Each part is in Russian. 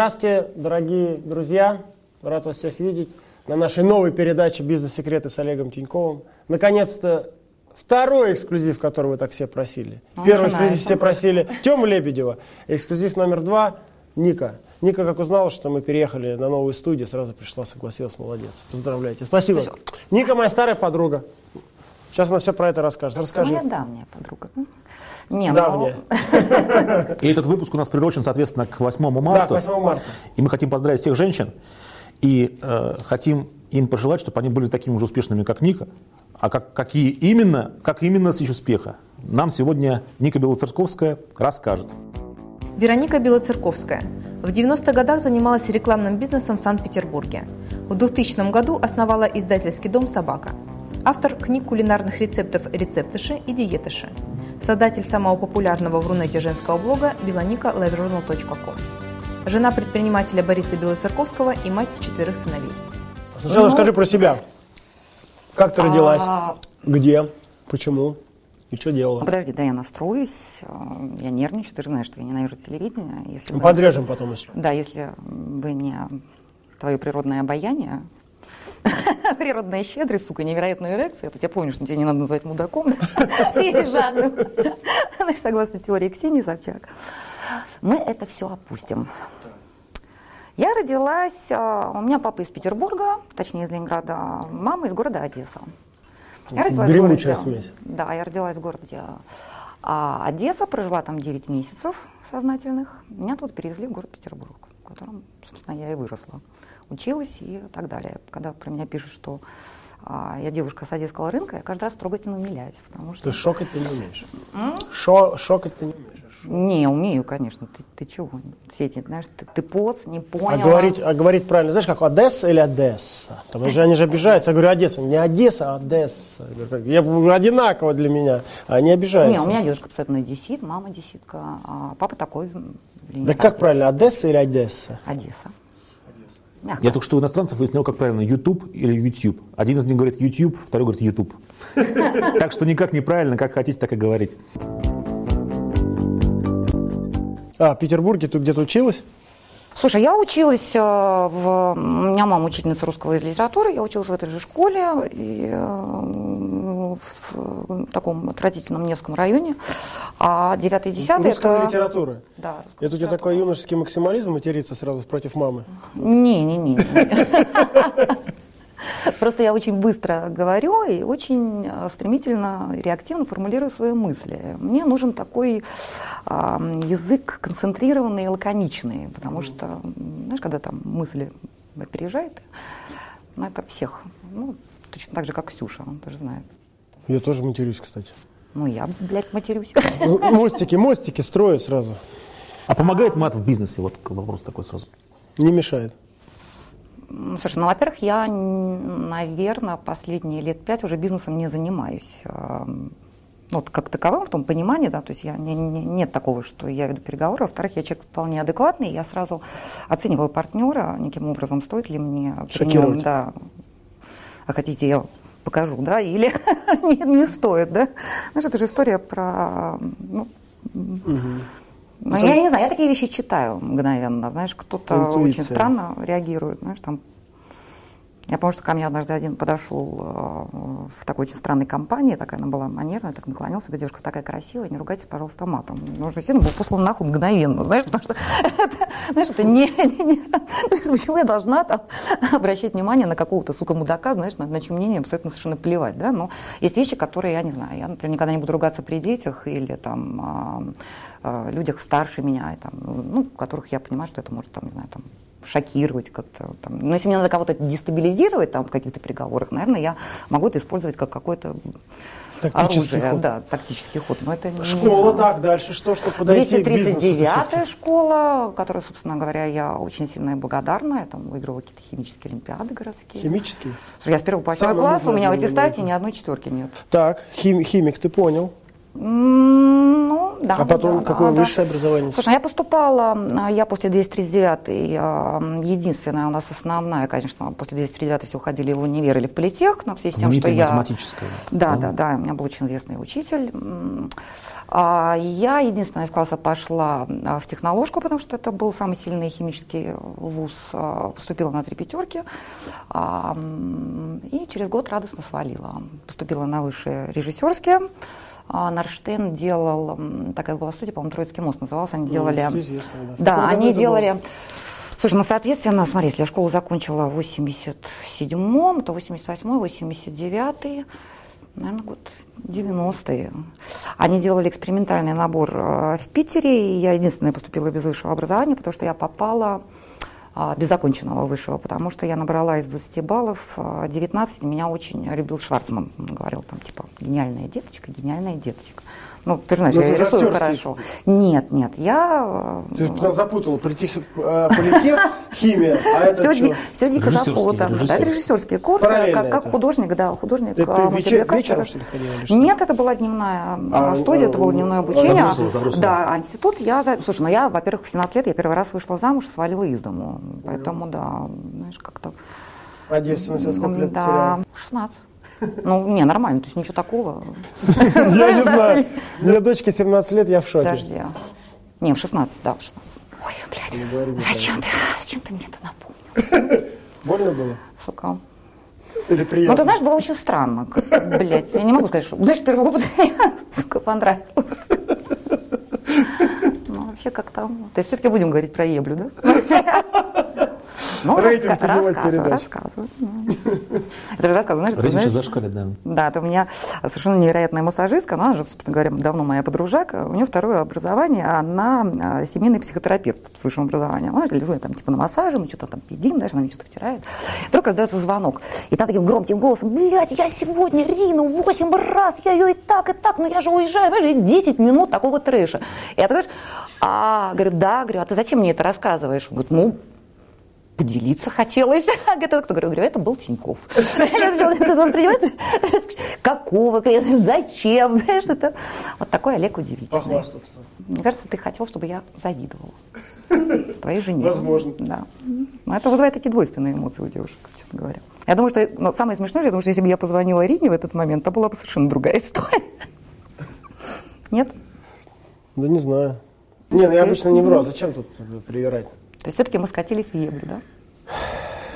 Здравствуйте, дорогие друзья. Рад вас всех видеть на нашей новой передаче «Бизнес-секреты» с Олегом Тиньковым. Наконец-то второй эксклюзив, который вы так все просили. Ну, Первый начинается. эксклюзив все просили Тему Лебедева. Эксклюзив номер два – Ника. Ника, как узнала, что мы переехали на новую студию, сразу пришла, согласилась, молодец. Поздравляйте. Спасибо. Спасибо. Ника моя старая подруга. Сейчас она все про это расскажет. Расскажи. Моя давняя подруга. Не, ну, Давняя. И этот выпуск у нас приурочен, соответственно, к 8 Да, марта. к 8 марта. И мы хотим поздравить всех женщин и э, хотим им пожелать, чтобы они были такими же успешными, как Ника. А как, какие именно, как именно достичь успеха, нам сегодня Ника Белоцерковская расскажет. Вероника Белоцерковская. В 90-х годах занималась рекламным бизнесом в Санкт-Петербурге. В 2000 году основала издательский дом «Собака». Автор книг кулинарных рецептов «Рецептыши» и «Диетыши». Создатель самого популярного в Рунете женского блога белоника.livejournal.com. Жена предпринимателя Бориса Белоцерковского и мать четверых сыновей. Сначала расскажи про себя. Как ты родилась? а, Где? Почему? И что ну, делала? подожди, да, я настроюсь. э, Я нервничаю. Ты же знаешь, что я ненавижу телевидение. Если Ну, бы- Подрежем потом еще. Да, если бы не твое природное обаяние, природная щедрость, сука, невероятная эрекция, то есть я помню, что тебя не надо называть мудаком или жадным, согласно теории Ксении Собчак. Мы это все опустим. Я родилась, а, у меня папа из Петербурга, точнее из Ленинграда, мама из города Одесса. Я родилась в Гремучая городе- смесь. Да, я родилась в городе а, Одесса, прожила там 9 месяцев сознательных. Меня тут перевезли в город Петербург, в котором, собственно, я и выросла. Училась и так далее. Когда про меня пишут, что а, я девушка с одесского рынка, я каждый раз трогательно умиляюсь, потому что... Ты шокать ты не умеешь. Шо, шокать ты не умеешь. Не, умею, конечно. Ты, ты чего? Все эти, знаешь, ты, ты поц, не понял. А говорить, а говорить правильно, знаешь, как Одесса или Одесса? Там же они же обижаются. Я говорю, Одесса. Не Одесса, а Одесса. Я Я одинаково для меня. А они Не, обижаются. у меня дедушка абсолютно одессит, мама одесситка, а папа такой Да как правильно, Одесса или Одесса? Одесса. Мягко. Я только что у иностранцев выяснил, как правильно, YouTube или YouTube. Один из них говорит YouTube, второй говорит YouTube. Так что никак неправильно, как хотите, так и говорить. А, в Петербурге ты где-то училась? Слушай, я училась э, в... У меня мама учительница русского и литературы, я училась в этой же школе, и, э, в таком отвратительном Невском районе. А 9 и 10 Русская это... литература. Да, русская Это у тебя такой юношеский максимализм материться сразу против мамы? Не-не-не. Просто я очень быстро говорю и очень э, стремительно, реактивно формулирую свои мысли. Мне нужен такой а, язык концентрированный и лаконичный, потому что, знаешь, когда там мысли переезжают, ну, это всех. Ну, точно так же, как Ксюша, он тоже знает. Я тоже матерюсь, кстати. Ну, я, блядь, матерюсь. Мостики, мостики строю сразу. А помогает мат в бизнесе? Вот вопрос такой сразу. Не мешает. Ну, Слушай, ну, во-первых, я, наверное, последние лет пять уже бизнесом не занимаюсь. Ну, вот как таковым, в том понимании, да, то есть я, не- не- нет такого, что я веду переговоры. Во-вторых, я человек вполне адекватный, я сразу оцениваю партнера, неким образом, стоит ли мне при нем, Шокировать. да, а хотите, я покажу, да, или не, не стоит, да. Знаешь, это же история про, ну, ну, я не знаю, я такие вещи читаю мгновенно. Знаешь, кто-то очень странно реагирует. Знаешь, там... Я помню, что ко мне однажды один подошел э, в такой очень странной компании, такая она была манерная, так наклонился, говорит, девушка такая красивая, не ругайтесь, пожалуйста, матом. Нужно действительно был послан нахуй мгновенно, знаешь, потому что это, знаешь, это не, не, не- почему я должна там обращать внимание на какого-то, сука, мудака, знаешь, на, на чье мнение абсолютно совершенно плевать, да, но есть вещи, которые я не знаю, я, например, никогда не буду ругаться при детях или там а, людях старше меня, и, там, ну, у которых я понимаю, что это может, там, не знаю, там, шокировать как-то. Там. Но если мне надо кого-то дестабилизировать там, в каких-то переговорах, наверное, я могу это использовать как какое-то Тактический оружие. ход. Да, тактический ход. Но это не- Школа, так, дальше что, чтобы подойти к бизнесу? 239-я школа, которая, собственно говоря, я очень сильно и благодарна. Я там выиграла какие-то химические олимпиады городские. Химический? Слушай, я с первого по восьмой Самое класс, у меня в аттестате ни одной четверки нет. Так, хим- химик, ты понял. Ну, да. А потом да, какое да, высшее образование? Слушай, я поступала, а, я после 239, единственная у нас основная, конечно, после 239 все уходили в универ или в политех, но в связи с тем, что Знаменитая я... математическая. Да, да, да, у меня был очень известный учитель. А Я единственная из класса пошла а, в техноложку, потому что это был самый сильный химический вуз. А, Поступила на три пятерки. А, И через год радостно свалила. Поступила на высшие режиссерские. А Нарштейн делал, такая была студия, по-моему, Троицкий мост назывался, они делали... это известно, да. Да, они делали... Слушай, ну, соответственно, смотри, если я школу закончила в 87-м, то 88-й, 89-й, наверное, год 90-е. Они делали экспериментальный набор э, в Питере, и я единственная поступила без высшего образования, потому что я попала без законченного высшего, потому что я набрала из 20 баллов а, 19, и меня очень любил Шварцман. Говорил там, типа, гениальная деточка, гениальная деточка. Ну, ты же знаешь, Ну, я же рисую актерский. хорошо. Нет, нет, я... Ты нас запутала. Политех, политех, химия, а это все, что? ди- все дико запутано. Да, это режиссерские. курсы, как, как художник, да, художник. Это а, ты вечер- вечером, что ли, ходила? Нет, это была дневная А, а, студия, это было э, дневное обучение. забросила, забросила. Да, а институт я... Слушай, ну я, во-первых, в 17 лет я первый раз вышла замуж и свалила из дому. Поэтому, да, знаешь, как-то... А девственность сколько лет Да, потеряла? 16. Ну, не, нормально, то есть ничего такого. Я не знаю. Мне дочке 17 лет, я в шоке. Подожди. Не, в 16, да, в 16. Ой, блядь, зачем ты, зачем ты мне это напомнил? Больно было? Сука. Или Ну, приятно? ты знаешь, было очень странно. Как, блядь, я не могу сказать, что... Знаешь, первый опыт мне, сука, понравился. Ну, вообще как-то... То есть все-таки будем говорить про еблю, да? Ну, Рейтинг раска- передач. рассказывай. Это же рассказывай, знаешь, ты Рейтинг знаешь, зашкалит, да. да, это у меня совершенно невероятная массажистка, она же, собственно говоря, давно моя подружак, у нее второе образование, она а, семейный психотерапевт с высшим образованием. Знаешь, лежу я там типа на массаже, мы что-то там пиздим, знаешь, она мне что-то втирает. Вдруг раздается звонок, и там таким громким голосом, блядь, я сегодня Рину 8 раз, я ее и так, и так, но я же уезжаю, понимаешь, и 10 минут такого трэша. И я знаешь, а, говорю, да, говорю, а ты зачем мне это рассказываешь? Он говорит, ну, поделиться хотелось. Говорит, «Это кто? Говорю, говорю, это был Тиньков. Какого клиента? Зачем? Знаешь, это вот такой Олег удивительный. Мне кажется, ты хотел, чтобы я завидовала твоей жене. Возможно. Да. Но это вызывает такие двойственные эмоции у девушек, честно говоря. Я думаю, что ну, самое смешное, я думаю, что если бы я позвонила Рине в этот момент, то была бы совершенно другая история. Нет? Да не знаю. Не, ну я обычно не вру, а зачем тут привирать? То есть все-таки мы скатились в еблю, да?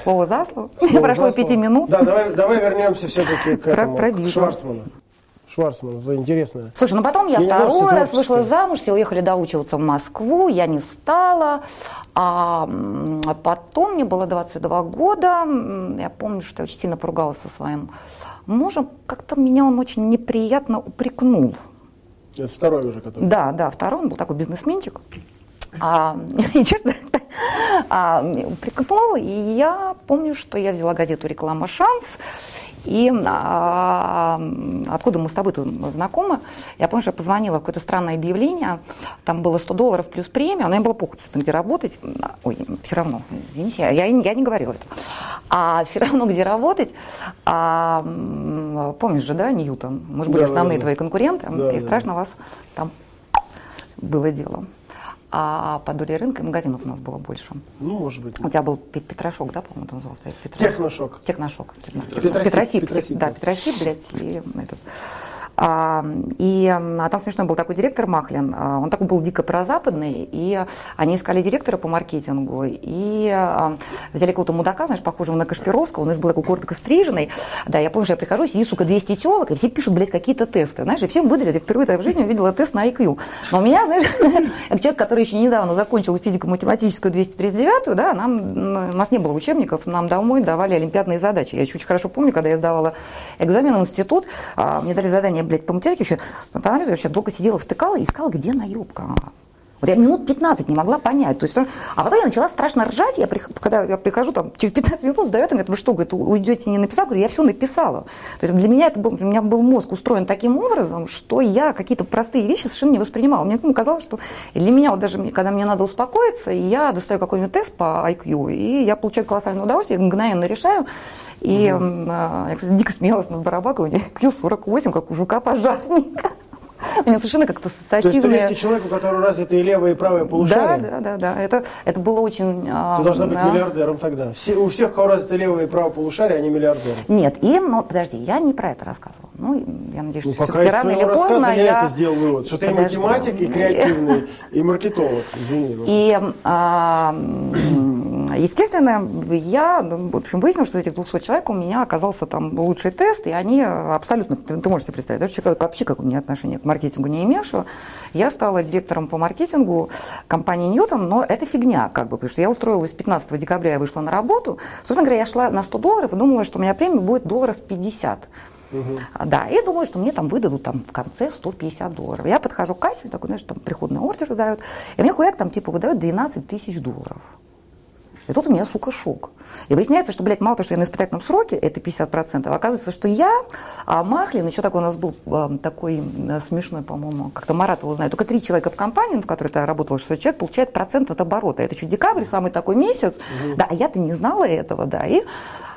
Слово за слово. Слово Прошло за пяти слово. минут. Да, давай, давай вернемся все-таки к этому, про к. Шварцману. Шварцман, это интересно. Слушай, ну потом я Я второй раз вышла замуж, все уехали доучиваться в Москву, я не стала. А, а потом мне было 22 года, я помню, что я очень сильно поругалась со своим мужем. Как-то меня он очень неприятно упрекнул. Это второй уже, который. Да, да, второй, он был такой бизнесменчик. А, и честно, а, упрекнул, и я помню, что я взяла газету «Реклама Шанс», и а, откуда мы с тобой тут знакомы, я помню, что я позвонила в какое-то странное объявление, там было 100 долларов плюс премия, но мне было похуй, где работать, ой, все равно, извините, я, я, не- говорила это, а все равно где работать, а, помнишь же, да, Ньютон, мы же были Да, да, основные да. твои конкуренты, Да, и да, страшно вас там было дело. А по доле рынка и магазинов у нас было больше. Ну, может быть. У тебя был Пе- Петрошок, да, по-моему, это назывался? Петро- Техношок. Техношок. Техно- Петросип, Петросип, Петросип, да. Петросип, блядь, и этот. А, и а там смешной был такой директор Махлин, а, он такой был дико прозападный, и они искали директора по маркетингу, и взяли какого-то мудака, знаешь, похожего на Кашпировского, он же был такой коротко стриженный, да, я помню, что я прихожу, сидит, сука, 200 телок, и все пишут, блядь, какие-то тесты, знаешь, и всем выдали, я впервые в жизни увидела тест на IQ, но у меня, знаешь, как человек, который еще недавно закончил физико-математическую 239, да, нам, у нас не было учебников, нам домой давали олимпиадные задачи, я еще очень хорошо помню, когда я сдавала экзамен в институт, мне дали задание, блядь, по математике еще, я вообще долго сидела, втыкала и искала, где наебка. Вот я минут 15 не могла понять. То есть, а потом я начала страшно ржать. Я, когда я прихожу, там, через 15 минут сдает, он говорит, вы что, говорит, уйдете не написал? Говорю, я все написала. То есть для меня это был, у меня был мозг устроен таким образом, что я какие-то простые вещи совершенно не воспринимала. Мне ну, казалось, что для меня, вот даже мне- когда мне надо успокоиться, я достаю какой-нибудь тест по IQ, и я получаю колоссальное удовольствие, я мгновенно решаю. И а, я, кстати, дико смеялась над нее IQ 48, как у жука-пожарника. У меня совершенно как-то То есть ты ассоциативные... человек, у которого развиты и левое, и правое Да, полушарие? да, да, да. Это, это было очень... а, Ты должна быть да. миллиардером тогда. Все, у всех, у кого развито левое и правое полушарие, они миллиардеры. Нет, им, ну, подожди, я не про это рассказывала. Ну, я надеюсь, Ну, что пока рано или поздно я, я... это сделал вывод, что ты и Подожди. математик, и креативный, и маркетолог. Извини. И, а, естественно, я, в общем, выяснила, что этих 200 человек у меня оказался там лучший тест, и они абсолютно, ты, ты можешь себе представить, да, человек вообще как у меня отношения к маркетингу не имевшего. Я стала директором по маркетингу компании Ньютон, но это фигня, как бы, потому что я устроилась 15 декабря, я вышла на работу. Собственно говоря, я шла на 100 долларов и думала, что у меня премия будет долларов 50. А, Да, и думаю, что мне там выдадут там в конце 150 долларов. Я подхожу к кассе, такой, знаешь, там приходный ордер дают, и мне хуяк там типа выдают 12 тысяч долларов. И тут у меня, сука, шок. И выясняется, что, блядь, мало того, что я на испытательном сроке, это 50%, а оказывается, что я, а Махлин, еще такой у нас был а, такой а, смешной, по-моему, как-то Марат его знает, только три человека в компании, в которой я работала, 600 человек, получает процент от оборота. Это еще декабрь, самый такой месяц. Да, а я-то не знала этого, да. И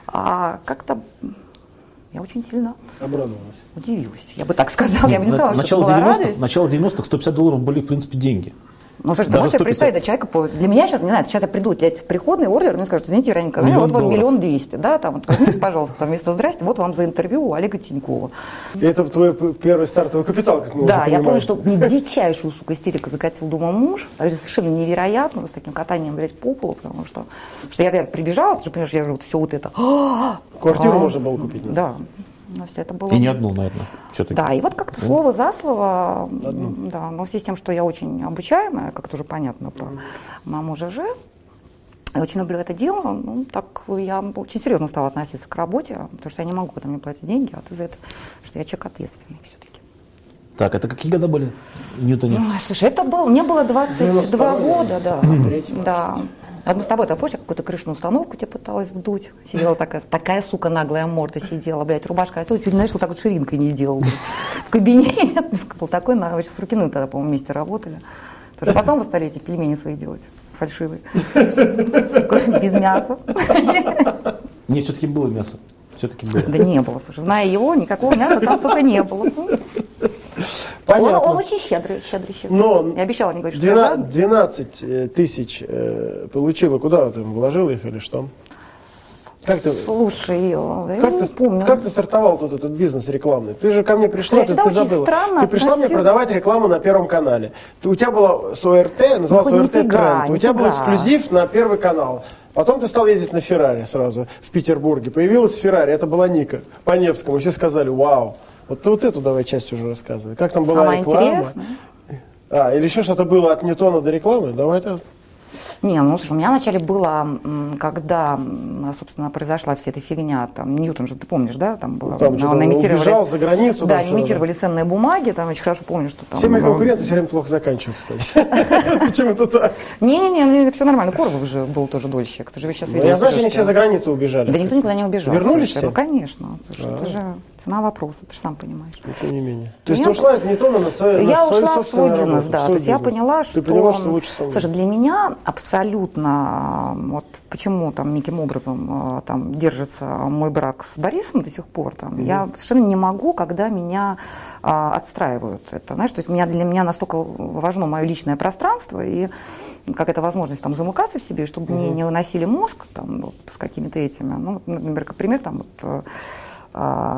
а, как-то я очень сильно Обрадовалась. удивилась. Я бы так сказала. Я бы не сказала, что начало это была 90-х, радость. начало 90-х 150 долларов были, в принципе, деньги. Ну, слушай, ты можешь себе 150. представить, да, человека, для меня сейчас, не знаю, сейчас я приду, в приходный ордер, мне скажут, извините, Вероника, ну, Миллион вот, долларов. миллион двести, да, там, вот, возьмите, пожалуйста, там, вместо здрасте, вот вам за интервью у Олега Тинькова. И это твой первый стартовый капитал, как мы Да, я помню, что мне дичайшую, сука, истерика закатил дома муж, это же совершенно невероятно, с таким катанием, блядь, по полу, потому что, что я, я прибежала, ты же понимаешь, я же вот все вот это, Квартиру А, можно было купить. да, у нас это было... И не одну, наверное, все-таки. Да, и вот как-то слово за слово, да, но в связи с тем, что я очень обучаемая, как тоже понятно по моему ЖЖ, я очень люблю это дело, ну, так я очень серьезно стала относиться к работе, потому что я не могу, когда мне платят деньги, а ты за это, что я человек ответственный все-таки. Так, это какие года были Ньютоне? Ой, слушай, это был, мне было 22 92-й, года, да. Да. Вот мы с тобой, ты помнишь, я какую-то крышную установку тебе пыталась вдуть. Сидела такая, такая, сука, наглая морда сидела, блядь, рубашка растет, чуть, знаешь, вот так вот ширинкой не делала. В кабинете был такой, на, с Рукиным тогда, по-моему, вместе работали. Тоже потом вы стали эти пельмени свои делать, фальшивые. Без мяса. Не, все-таки было мясо. Все-таки было. Да не было, слушай, зная его, никакого мяса там, сука, не было. Он, Понятно. он очень щедрый, щедрый, щедрый. Но Я обещала не говорить, что я 12, 12 э, тысяч э, получила, куда ты вложила их или что? Как ты, Слушай, как, ты, помню. как ты стартовал тут этот бизнес рекламный? Ты же ко мне пришла, Я ты, ты забыла. странно ты пришла мне относилась- продавать рекламу на Первом канале. Ты- у тебя было с ОРТ, назывался Ну, ОРТ нифига, Тренд. У тебя был эксклюзив на Первый канал. Потом ты стал ездить на Феррари сразу в Петербурге. Появилась Феррари, это была Ника по Невскому. Все сказали, вау. Вот, вот эту давай часть уже рассказывай. Как там была Самое реклама? интересное. А, или еще что-то было от Ньютона до рекламы? Давай это. Не, ну слушай, у меня вначале было, когда, собственно, произошла вся эта фигня, там, Ньютон же, ты помнишь, да, там было, Там он имитировали- убежал за границу, Да, там имитировали ценные бумаги, там, очень хорошо помню, что там... Все мои ну, конкуренты все время плохо заканчиваются, кстати. Почему-то так. Не-не-не, все нормально, Коровов же был тоже дольщик, ты же сейчас Ну, видел. Я знаю, что они все за границу убежали. Да никто никуда не убежал. Вернулись все? Ну, конечно, это же цена вопроса, ты же сам понимаешь. Но тем не менее. То есть Я- ты ушла из Ньютона на свою, на Я свою ушла в свой бизнес, работу, да. То есть я поняла, что... Ты поняла, что лучше самой. Слушай, для меня абсолютно, вот почему там неким образом э, там держится мой брак с Борисом до сих пор, там, я совершенно не могу, когда меня а, отстраивают. Это, знаешь, то есть меня, для меня настолько важно мое личное пространство и какая-то возможность там замыкаться в себе, чтобы мне не выносили мозг там, вот, с какими-то этими. Ну, например, как пример, там, вот, э,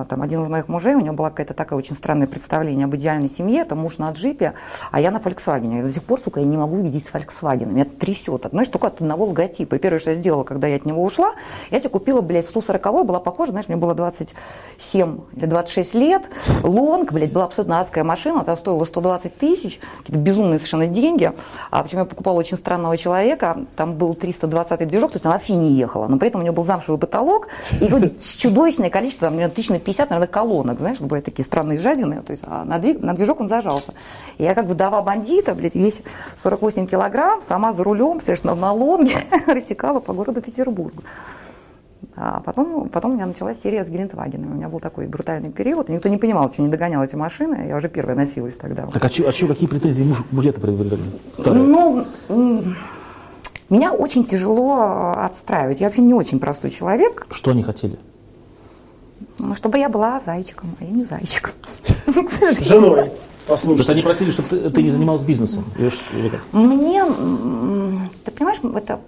там один из моих мужей, у него была какая-то такая очень странное представление об идеальной семье, это муж на джипе, а я на Volkswagen. И до сих пор, сука, я не могу видеть с Volkswagen. Меня трясет, знаешь, только от одного логотипа. И первое, что я сделала, когда я от него ушла, я себе купила, блядь, 140 была похожа, знаешь, мне было 27 или 26 лет, лонг, блядь, была абсолютно адская машина, она стоила 120 тысяч, какие-то безумные совершенно деньги. А почему я покупала очень странного человека, там был 320 движок, то есть она вообще не ехала, но при этом у него был замшевый потолок и вот чудовищное количество, там, тысяч на 50, наверное, колонок, знаешь, бывают такие странные жадины, то есть а на, двиг- на движок он зажался. И я как вдова бандита, блядь, весь 48 килограмм, сама за рулем, совершенно на лонге, рассекала по городу Петербургу. А потом, потом у меня началась серия с Гелендвагенами. У меня был такой брутальный период, и никто не понимал, что не догонял эти машины. Я уже первая носилась тогда. Так а чё, а чё, какие претензии муж, мужья-то предъявляли? Ну, меня очень тяжело э, отстраивать. Я вообще не очень простой человек, Что они хотели? Ну, чтобы я была зайчиком, а я не зайчик. К сожалению. Женой. То есть они просили, чтобы ты, ты не занималась бизнесом? Мне, ты понимаешь, это,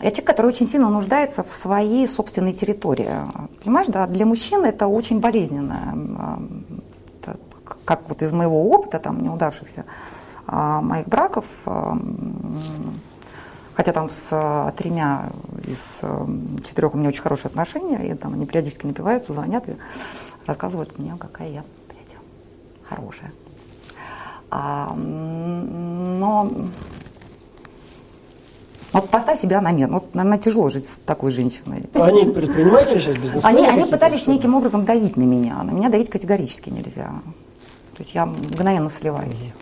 я человек, который очень сильно нуждается в своей собственной территории. Понимаешь, да, для мужчин это очень болезненно. Это, как вот из моего опыта, там, неудавшихся а, моих браков, хотя там с тремя из четырех у меня очень хорошие отношения, и там они периодически напиваются, звонят и рассказывают мне, какая я, блядь, хорошая. А, но вот поставь себя на мир. Вот, наверное, тяжело жить с такой женщиной. Они предприниматели сейчас, бизнесмены? Они, они пытались неким образом давить на меня. На меня давить категорически нельзя. То есть я мгновенно сливаюсь.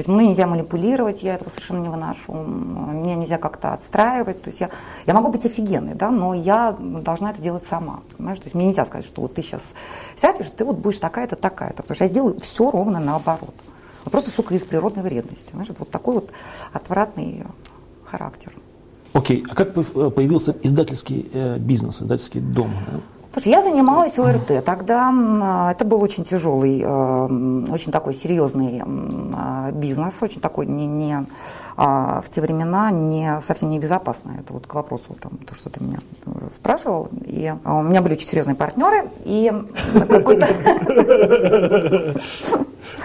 То есть мной нельзя манипулировать, я этого совершенно не выношу. Меня нельзя как-то отстраивать. То есть я, я могу быть офигенной, да, но я должна это делать сама. Понимаешь? То есть мне нельзя сказать, что вот ты сейчас сядешь, ты вот будешь такая-то, такая-то. Потому что я сделаю все ровно наоборот. Вот просто, сука, из природной вредности. Знаешь, вот такой вот отвратный характер. Окей, а как э, появился издательский э, бизнес, издательский дом? Слушай, я занималась ОРТ. Тогда а, это был очень тяжелый, э, очень такой серьезный а, бизнес, очень такой не, не а, в те времена не совсем небезопасный. Это вот к вопросу, там, то, что ты меня спрашивал. И у меня были очень серьезные партнеры, и какой-то...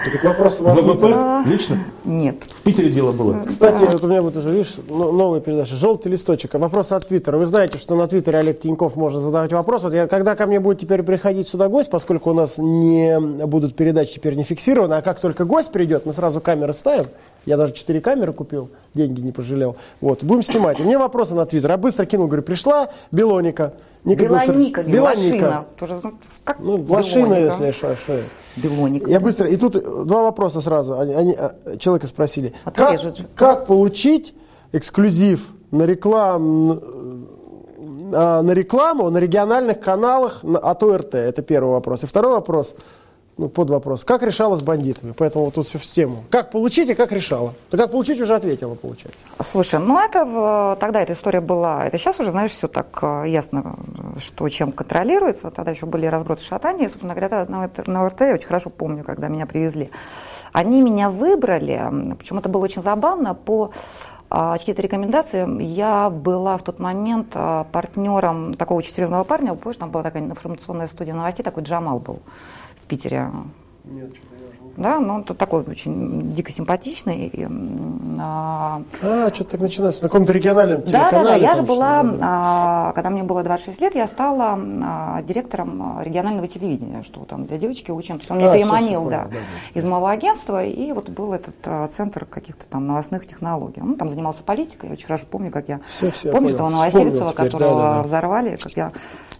Это к вопросу ВВП лично? Нет. В Питере дело было. Кстати, вот у меня вот уже, видишь, новая передача. Желтый листочек. А вопрос от Твиттера. Вы знаете, что на Твиттере Олег Тиньков можно задавать вопрос. Вот я, когда ко мне будет теперь приходить сюда гость, поскольку у нас не будут передачи теперь не фиксированы, а как только гость придет, мы сразу камеры ставим. Я даже четыре камеры купил, деньги не пожалел. Вот, будем снимать. У меня вопросы на Твиттер. Я быстро кинул, говорю, пришла Белоника. Ника Белоника, Белоника. Тоже, ну, как ну, Лошина, если что. что. Белоника. Я быстро. И тут два вопроса сразу. Они, они а, человека спросили. А как, как получить эксклюзив на рекламу а, на рекламу на региональных каналах от ОРТ? Это первый вопрос. И второй вопрос ну, под вопрос. Как решала с бандитами? Поэтому вот тут все в тему. Как получить и как решала? Да как получить уже ответила, получается. Слушай, ну это тогда эта история была. Это сейчас уже, знаешь, все так э, ясно, что чем контролируется. Тогда еще были разброты шатания. И, собственно говоря, на, на ОРТ я очень хорошо помню, когда меня привезли. Они меня выбрали, причем это было очень забавно, по а, чьи-то рекомендации. Я была в тот момент а, партнером такого очень серьезного парня. Помнишь, там была такая информационная студия новостей, такой Джамал был в Питере. Нет, я да, но он такой очень дико симпатичный. И, а, а что-то так начинается, на каком-то региональном Да, да, да, я же была, а, когда мне было 26 лет, я стала а, директором регионального телевидения, что там для девочки очень, он меня а, переманил, все, все, да, да, да, из моего агентства, и вот был этот а, центр каких-то там новостных технологий. Он там занимался политикой, я очень хорошо помню, как я, все, все, помню, что Новосельцева, которого да, да, да. взорвали, как я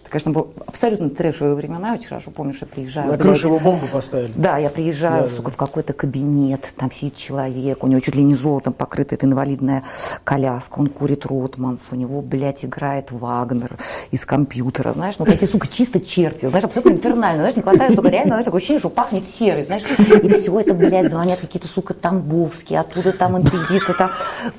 это, конечно, было абсолютно трэшевые времена. Очень хорошо помню, что я приезжаю. На крышу его бомбу поставили. Да, я приезжаю, да, сука, да. в какой-то кабинет, там сидит человек, у него чуть ли не золотом покрыта эта инвалидная коляска, он курит Ротманс, у него, блядь, играет Вагнер из компьютера, знаешь, ну какие, сука, чисто черти, знаешь, абсолютно инфернально, знаешь, не хватает только реально, знаешь, такое ощущение, что пахнет серой, знаешь, и все это, блядь, звонят какие-то, сука, Тамбовские, оттуда там интригиты, там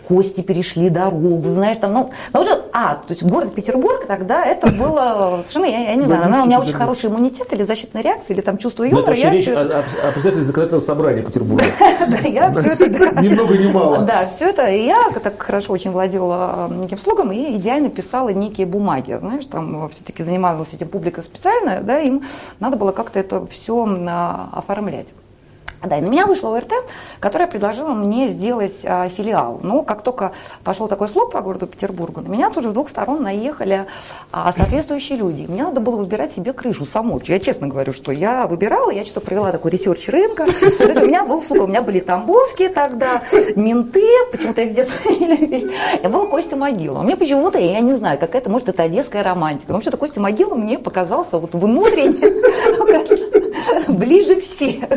Кости перешли дорогу, знаешь, там, ну, ну а, то есть город Петербург тогда это было совершенно, я, я не знаю, она, у меня очень хороший иммунитет или защитная реакция, или там чувство юмора. Но это вообще речь о, о, о председателе законодательного собрания Петербурга. Да, я все это... Ни много, ни мало. Да, все это, я так хорошо очень владела неким слогом и идеально писала некие бумаги, знаешь, там все-таки занималась этим публика специально, да, им надо было как-то это все оформлять. Да, и на меня вышла ОРТ, которая предложила мне сделать а, филиал. Но как только пошел такой слух по городу Петербургу, на меня тоже с двух сторон наехали а, соответствующие люди. Мне надо было выбирать себе крышу саму. Я честно говорю, что я выбирала, я что-то провела такой research рынка. То есть у меня был, сука, у меня были тамбовские тогда, менты, почему-то их здесь Я был Костя Могила. Мне почему-то, я не знаю, какая-то, может, это одесская романтика. Но вообще-то Костя Могила мне показался вот внутренне ближе всех.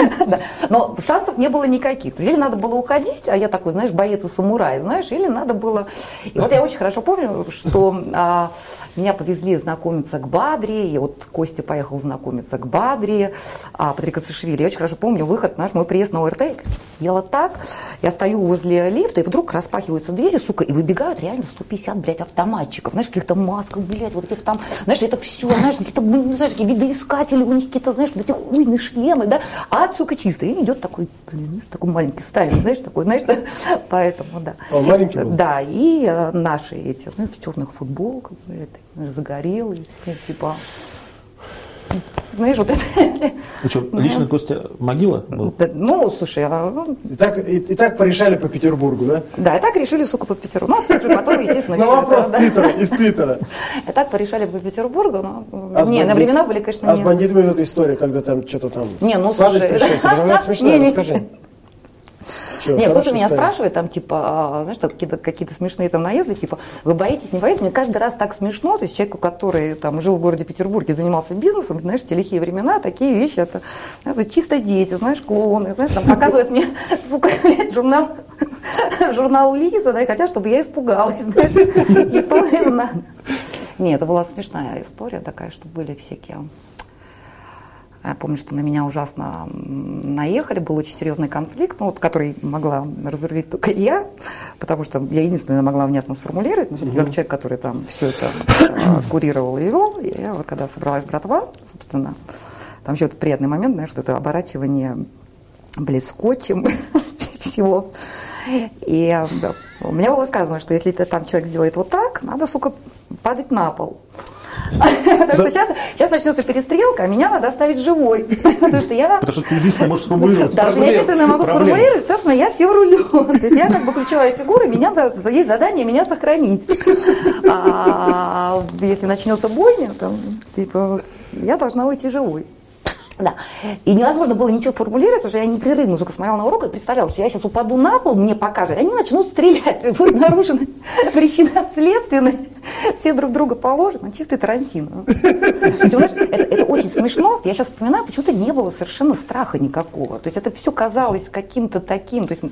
Но шансов не было никаких. Или надо было уходить, а я такой, знаешь, боец и самурай, знаешь, или надо было... И вот я очень хорошо помню, что а, меня повезли знакомиться к Бадре, и вот Костя поехал знакомиться к Бадре, а Патрика Сашвили. Я очень хорошо помню выход, наш мой приезд на ОРТ. Я так, я стою возле лифта, и вдруг распахиваются двери, сука, и выбегают реально 150, блядь, автоматчиков, знаешь, каких-то масках, блядь, вот каких-то там, знаешь, это все, знаешь, какие-то, знаешь, какие видоискатели, у них какие-то, знаешь, эти хуйные шлемы, да, а сука, чистый. И идет такой, знаешь, такой маленький Сталин, знаешь, такой, знаешь, да, поэтому, да. Он маленький был? Да, и э, наши эти, знаешь, в черных футболках, говорят, загорелые, все, типа, знаешь, вот это. Ну что, лично Костя Могила был? Да, Ну, слушай, а, ну, И так, и, и так порешали по Петербургу, да? да, и так решили, сука, по Петербургу. Ну, уже потом, естественно, На всё вопрос это, да. Твиттера, из Твиттера. И так порешали по Петербургу, но... А не, на времена были, конечно, А с бандитами вот эта история, когда там что-то там Не, ну, слушай, Не, не. расскажи. Чё, Нет, кто-то меня спрашивает, там, типа, а, знаешь, какие-то, какие-то смешные там наезды, типа, вы боитесь, не боитесь? Мне каждый раз так смешно, то есть человеку, который там жил в городе Петербурге, занимался бизнесом, знаешь, в те лихие времена, такие вещи, это, знаешь, чисто дети, знаешь, клоуны, знаешь, там показывают мне, сука, блядь, журнал, журнал Лиза, да, и хотят, чтобы я испугалась, знаешь, и то. Нет, это была смешная история такая, что были всякие я помню, что на меня ужасно наехали, был очень серьезный конфликт, ну, вот, который могла разрулить только я, потому что я единственная могла внятно сформулировать, но всё-таки как человек, который там все это э, курировал и вел, я вот когда собралась братва, собственно, там еще этот приятный момент, знаешь, что это оборачивание, блин, скотчем всего. И да, меня было сказано, что если ты, там человек сделает вот так, надо, сука, падать на пол. Потому что сейчас, сейчас начнется перестрелка, а меня надо оставить живой. Потому что я... Потому что ты единственное можешь сформулировать Да, что я единственное могу сформулировать, собственно, я все рулю. То есть я как бы ключевая фигура, меня есть задание меня сохранить. А если начнется бойня, там, типа, я должна уйти живой. Да. И невозможно было ничего формулировать, потому что я непрерывно только смотрела на урок и представляла, что я сейчас упаду на пол, мне покажут, они начнут стрелять. Будет нарушена причина следственная. Все друг друга положат. Ну, чистый Тарантино. Это очень смешно. Я сейчас вспоминаю, почему-то не было совершенно страха никакого. То есть это все казалось каким-то таким. То есть,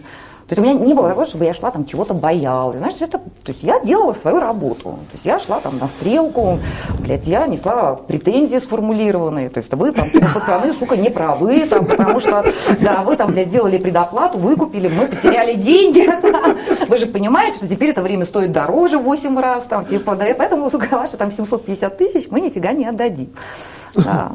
то есть у меня не было такого, чтобы я шла там чего-то боялась. Знаешь, это, то есть я делала свою работу. То есть я шла там на стрелку, блядь, я несла претензии сформулированные. То есть вы там, типа, пацаны, сука, не правы, там, потому что, да, вы там, блядь, сделали предоплату, выкупили, мы потеряли деньги. Вы же понимаете, что теперь это время стоит дороже в 8 раз, там, типа, да, поэтому, сука, ваши там 750 тысяч мы нифига не отдадим. Да.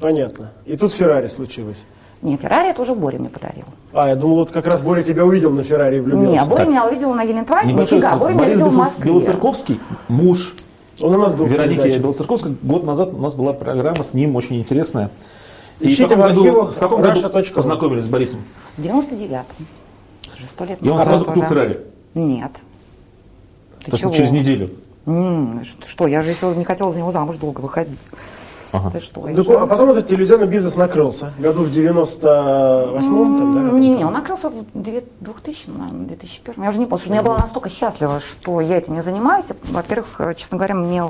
Понятно. И тут Феррари случилось. Не, Феррари это уже Боря мне подарил. А, я думал, вот как раз Боря тебя увидел на Феррари и влюбился. Не, Боря меня увидела на Гелендваге, Небольшой нифига. Боря меня увидел в Москве. Белоцерковский, муж Он у нас был Вероники. Белоцерковской. Год назад у нас была программа с ним очень интересная. И Ищите в каком в году, в каком году Russia.ru. познакомились с Борисом? В 99-м. Слушай, сто лет И он назад сразу купил уже. Феррари? Нет. Ты То есть через неделю? М, Что, я же еще не хотела за него замуж долго выходить. Ага. Ты что? Так, еще? а потом этот телевизионный бизнес накрылся. Году в 98-м, там, да? Не, не, он накрылся в 2000, наверное, 2001. Я уже не помню, потому что я была настолько счастлива, что я этим не занимаюсь. Во-первых, честно говоря, мне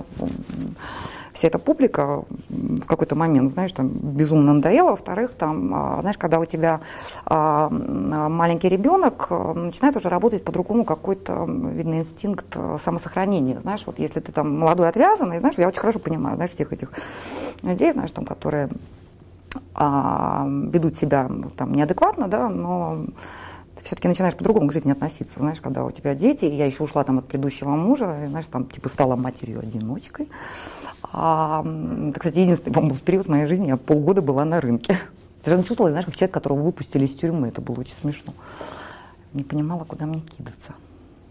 вся эта публика в какой-то момент, знаешь, там безумно надоела. Во-вторых, там, а, знаешь, когда у тебя а, маленький ребенок, э, начинает уже работать по-другому какой-то, видно, инстинкт э, самосохранения. Знаешь, вот если ты там молодой отвязанный, знаешь, я очень хорошо понимаю, знаешь, всех этих людей, знаешь, там, которые а, ведут себя там неадекватно, да, но ты все-таки начинаешь по-другому к жизни относиться, знаешь, когда у тебя дети, я еще ушла там от предыдущего мужа, и, знаешь, там типа стала матерью-одиночкой. А, это, кстати, единственный, по-моему, период в моей жизни, я полгода была на рынке. Я чувствовала, знаешь, как человек, которого выпустили из тюрьмы, это было очень смешно. Не понимала, куда мне кидаться,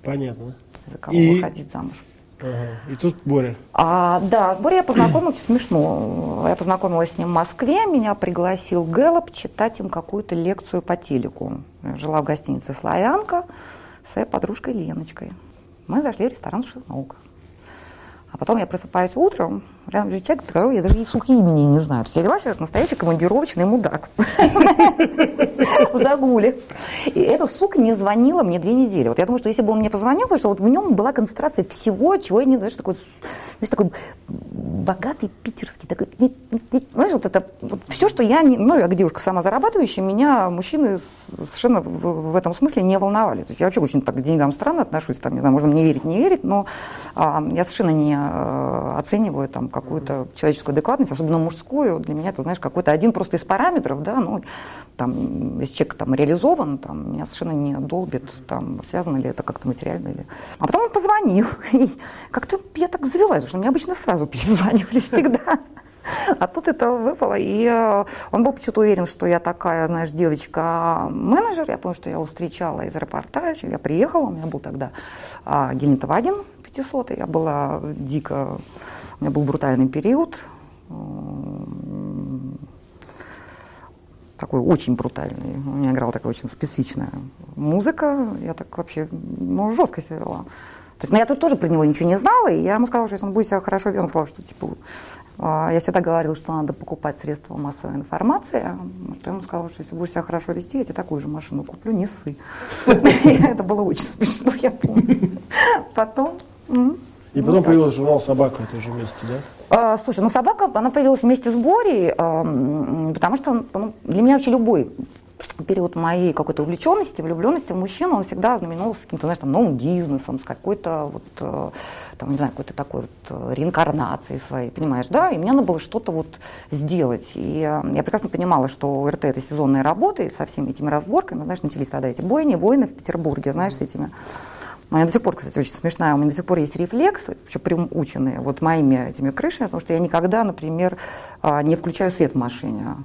Понятно. за кого И- выходить замуж. Ага. И тут Боря. А, да, с Борей я познакомилась, смешно. Я познакомилась с ним в Москве, меня пригласил Гэллоп читать им какую-то лекцию по телеку. Я жила в гостинице «Славянка» с своей подружкой Леночкой. Мы зашли в ресторан «Шинок». А потом я просыпаюсь утром, рядом лежит человек, которого я даже и сука имени не знаю. То есть я вела себя настоящий командировочный мудак в загуле. И эта сука не звонила мне две недели. Вот я думаю, что если бы он мне позвонил, потому что вот в нем была концентрация всего, чего я не знаешь, такой, знаешь, такой богатый питерский, такой, знаешь, вот это вот все, что я, не, ну, я как девушка самозарабатывающая, меня мужчины совершенно в, в этом смысле не волновали. То есть я вообще очень так к деньгам странно отношусь, там, не знаю, можно мне верить, не верить, но а, я совершенно не а, оцениваю там какую-то человеческую адекватность, особенно мужскую. Для меня это, знаешь, какой-то один просто из параметров, да, ну, там, если человек там реализован, там, меня совершенно не долбит, там, связано ли это как-то материально или... А потом он позвонил, и как-то я так завелась, что мне обычно сразу перезванивали всегда. А тут это выпало, и э, он был почему-то уверен, что я такая, знаешь, девочка-менеджер. Я помню, что я встречала из аэропорта, я приехала, у меня был тогда а, Гелендваген 500, я была дико, у меня был брутальный период, такой очень брутальный. У меня играла такая очень специфичная музыка. Я так вообще ну, жестко себя вела. Есть, ну, я тут тоже про него ничего не знала, и я ему сказала, что если он будет себя хорошо вести, он сказал, что типа а, я всегда говорила, что надо покупать средства массовой информации. А я ему сказала, что если будешь себя хорошо вести, я тебе такую же машину куплю, не ссы. Это было очень смешно, я помню. Потом... И потом появилась журнал «Собака» в этом же месте, да? А, слушай, ну собака, она появилась вместе с Борей, потому что ну, для меня вообще любой период моей какой-то увлеченности, влюбленности в мужчину, он всегда знаменовался каким-то, знаешь, там, новым бизнесом, с какой-то вот, э, там, не знаю, какой-то такой вот э, реинкарнацией своей, понимаешь, да, и мне надо было что-то вот сделать. И э, я прекрасно понимала, что РТ это сезонная работа, и со всеми этими разборками, знаешь, начались тогда эти бойни, войны в Петербурге, знаешь, с этими у меня до сих пор, кстати, очень смешная, у меня до сих пор есть рефлексы, еще приученные вот моими этими крышами, потому что я никогда, например, а, не включаю свет в машине.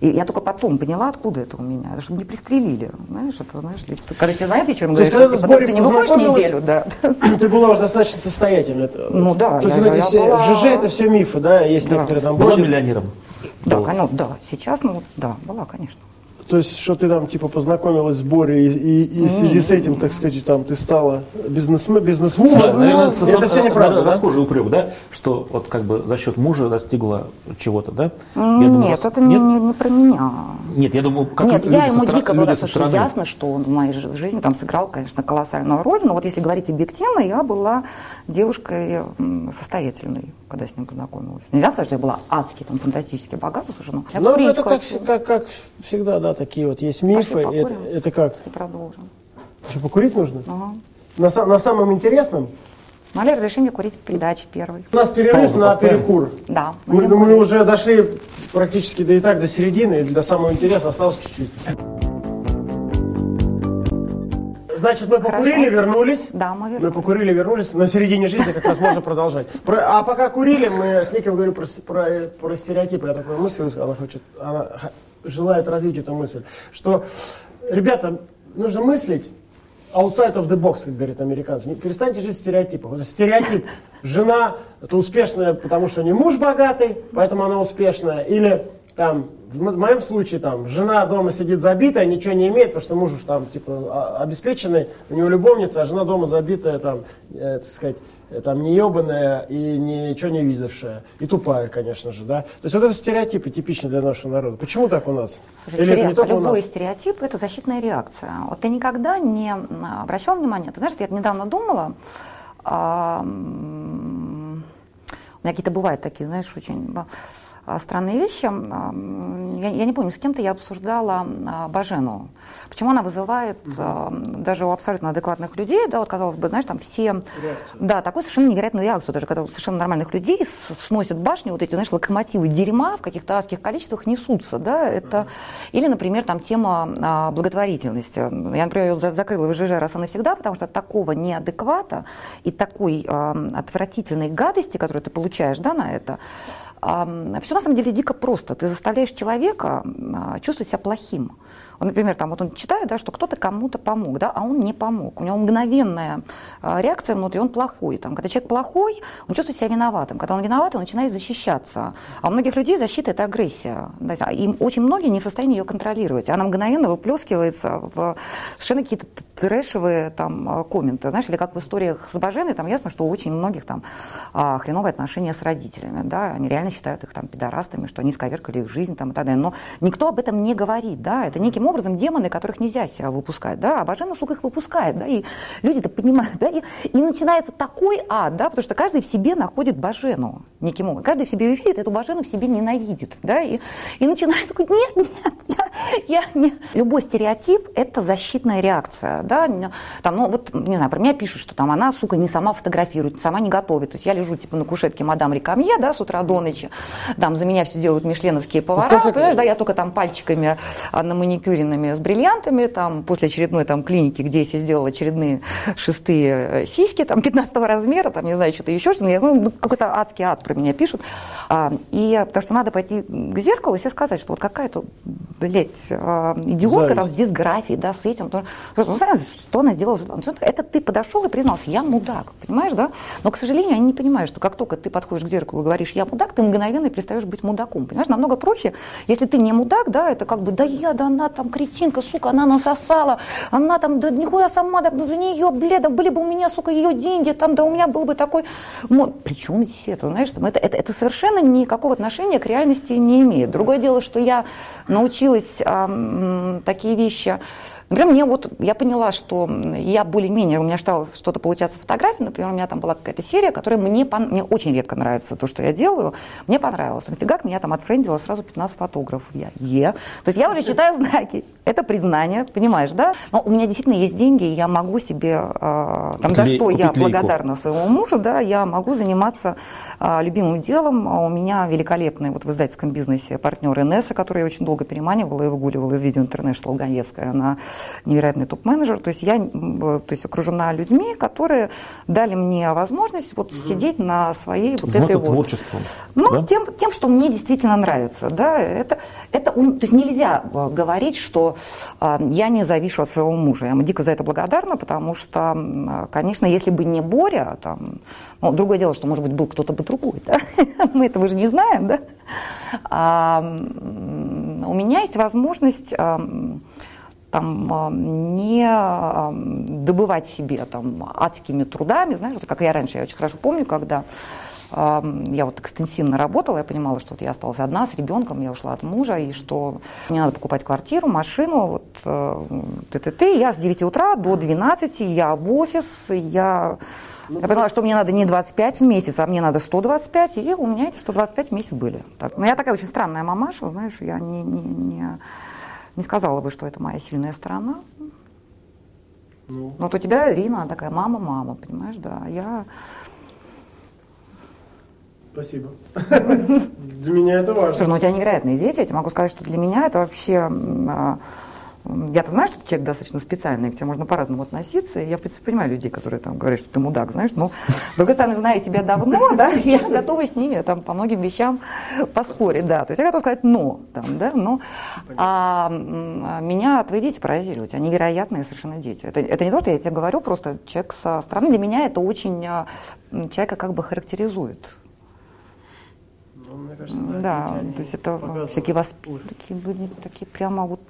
И я только потом поняла, откуда это у меня. Это чтобы не пристрелили. Знаешь, это, знаешь, когда тебе звонят вечером, говоришь, что типа, ты не выходишь неделю, да. Ты была уже достаточно состоятельной. Ну да. То есть я, я все, была... в ЖЖ это все мифы, да? Есть да. некоторые там... Была миллионером? Да, конечно, да. Сейчас, ну, да, была, конечно. То есть, что ты там, типа, познакомилась с Борей, и, и в связи с этим, так сказать, там, ты стала бизнесмен, бизнесвумен? Да, наверное, это, это все неправда, да? Расхожий упрек, да? Что вот как бы за счет мужа достигла чего-то, да? Я Нет, думаю, вас... это Нет? Не, не про меня. Нет, я думаю, как Нет, люди я ему дико люди была, со стороны. ясно, что он в моей жизни там сыграл, конечно, колоссальную роль, но вот если говорить объективно, я была девушкой состоятельной когда с ним познакомилась. Нельзя сказать, что я была адски, там, фантастически богата, слушай, ну, я Ну, это как, как, как всегда, да, такие вот есть мифы. Это, это как? И продолжим. Еще покурить нужно? Ага. На, на самом интересном? Мали, разреши мне курить в передаче первой. У нас перерыв Паузу на поставим. перекур. Да. Мы, мы, мы уже дошли практически до и так, до середины, до самого интереса осталось чуть-чуть. Значит, мы покурили, Хорошо. вернулись. Да, мы вернулись. Мы покурили, вернулись. На середине жизни как раз можно продолжать. Про, а пока курили, мы с Ником говорим про, про, про стереотипы. Я такую мысль, она хочет, она желает развить эту мысль, что, ребята, нужно мыслить outside of the box, как говорят американцы. Не, перестаньте жить в стереотипах. Вот стереотип. Жена это успешная, потому что не муж богатый, поэтому она успешная. Или там в моем случае там жена дома сидит забитая, ничего не имеет, потому что муж там типа а, обеспеченный, у него любовница, а жена дома забитая там, э, так сказать, э, там не ебаная и ничего не видевшая. И тупая, конечно же, да. То есть вот это стереотипы типичны для нашего народа. Почему так у нас? Слушай, Или стереотип, это не любой стереотип – это защитная реакция. Вот ты никогда не обращал внимания, ты знаешь, я недавно думала, а, у меня какие-то бывают такие, знаешь, очень странные вещи. Я, я не помню, с кем-то я обсуждала а, Бажену. Почему она вызывает угу. даже у абсолютно адекватных людей, да, вот казалось бы, знаешь, там все, реакцию. да, такую совершенно невероятную реакцию, даже когда у совершенно нормальных людей сносят башни, вот эти, знаешь, локомотивы дерьма в каких-то адских количествах несутся, да, это, угу. или, например, там тема благотворительности. Я, например, ее закрыла в ЖЖ раз и навсегда, потому что такого неадеквата и такой э, отвратительной гадости, которую ты получаешь, да, на это, все на самом деле дико просто. Ты заставляешь человека а, чувствовать себя плохим. Он, например, там, вот он читает, да, что кто-то кому-то помог, да, а он не помог. У него мгновенная а, реакция внутри, он плохой. Там, когда человек плохой, он чувствует себя виноватым. Когда он виноват, он начинает защищаться. А у многих людей защита – это агрессия. Да, и очень многие не в состоянии ее контролировать. Она мгновенно выплескивается в совершенно какие-то трэшевые там, а, комменты. Знаешь, или как в историях с Баженой, там ясно, что у очень многих там а, хреновые отношения с родителями. Да? Они реально считают их там пидорастами, что они сковеркали их жизнь там, и так далее. Но никто об этом не говорит. Да? Это неким образом демоны, которых нельзя себя выпускать, да, а Бажена, сука, их выпускает, да, и люди это понимают, да, и, и начинается такой ад, да, потому что каждый в себе находит Бажену неким образом, каждый в себе видит, эту Бажену в себе ненавидит, да, и, и начинает такой, нет, нет, я, я не... Любой стереотип – это защитная реакция, да, там, ну, вот, не знаю, про меня пишут, что там она, сука, не сама фотографирует, сама не готовит, то есть я лежу, типа, на кушетке мадам Рекамье, да, с утра до ночи, там, за меня все делают мишленовские повара, конце... понимаешь, да, я только там пальчиками а, на маникюренными с бриллиантами, там, после очередной там клиники, где я себе сделала очередные шестые э, сиськи, там, 15 размера, там, не знаю, что-то еще, что-то, ну, какой-то адский ад про меня пишут, а, и потому что надо пойти к зеркалу и себе сказать, что вот какая-то, блядь, а, идиотка Зависть. там с дисграфией, да, с этим. То, ну, что она сделала? Это ты подошел и признался, я мудак, понимаешь, да? Но, к сожалению, они не понимают, что как только ты подходишь к зеркалу и говоришь, я мудак, ты мгновенно перестаешь быть мудаком, понимаешь? Намного проще, если ты не мудак, да, это как бы, да я, да она там кретинка, сука, она насосала, она там, да нихуя сама, да за нее, блядь, да были бы у меня, сука, ее деньги, там, да у меня был бы такой... Причем здесь это, знаешь, там, это, это, это совершенно никакого отношения к реальности не имеет. Другое дело, что я научилась а, такие вещи Например, мне вот, я поняла, что я более-менее, у меня стало что-то получаться фотографии, например, у меня там была какая-то серия, которая мне, мне очень редко нравится, то, что я делаю, мне понравилось. Нафига меня там отфрендило сразу 15 фотографов. Я, е. То есть я уже читаю знаки. Это признание, понимаешь, да? Но у меня действительно есть деньги, и я могу себе, э, там, за что я благодарна своему мужу, да, я могу заниматься э, любимым делом. А у меня великолепный вот в издательском бизнесе партнер Инесса, который я очень долго переманивала и выгуливала из видео International Гаевская. Она невероятный топ-менеджер. То есть я то есть, окружена людьми, которые дали мне возможность вот сидеть на своей вот этой вот... творчеством. Ну, да? тем, тем, что мне действительно нравится. Да? Это, это, то есть нельзя э, говорить, что э, я не завишу от своего мужа. Я ему дико за это благодарна, потому что, конечно, если бы не Боря, там, ну, другое дело, что, может быть, был кто-то бы другой, да? мы этого же не знаем, да? А, у меня есть возможность там, не добывать себе там, адскими трудами. Знаешь, вот как я раньше, я очень хорошо помню, когда я вот экстенсивно работала, я понимала, что вот я осталась одна с ребенком, я ушла от мужа, и что мне надо покупать квартиру, машину, вот, т-т-т. Я с 9 утра до 12, я в офис, я... Ну, я поняла, что мне надо не 25 в месяц, а мне надо 125, и у меня эти 125 в месяц были. Так. Но я такая очень странная мамаша, знаешь, я не, не, не не сказала бы, что это моя сильная сторона. Ну. Но вот у тебя Рина такая мама-мама, понимаешь, да. Я... Спасибо. Для меня это важно. Слушай, ну у тебя невероятные дети. Я тебе могу сказать, что для меня это вообще а, я-то знаю, что ты человек достаточно специальный, к тебе можно по-разному относиться. И я, в принципе, понимаю людей, которые там говорят, что ты мудак, знаешь. Но, с другой стороны, зная тебя давно, да, я готова с ними там по многим вещам поспорить, да. То есть я готова сказать «но», там, да, но а, меня твои дети поразили, у тебя невероятные совершенно дети. Это, это не то, что я тебе говорю, просто человек со стороны, для меня это очень а, человека как бы характеризует. Ну, мне кажется, да, да то есть это всякие вас такие такие прямо вот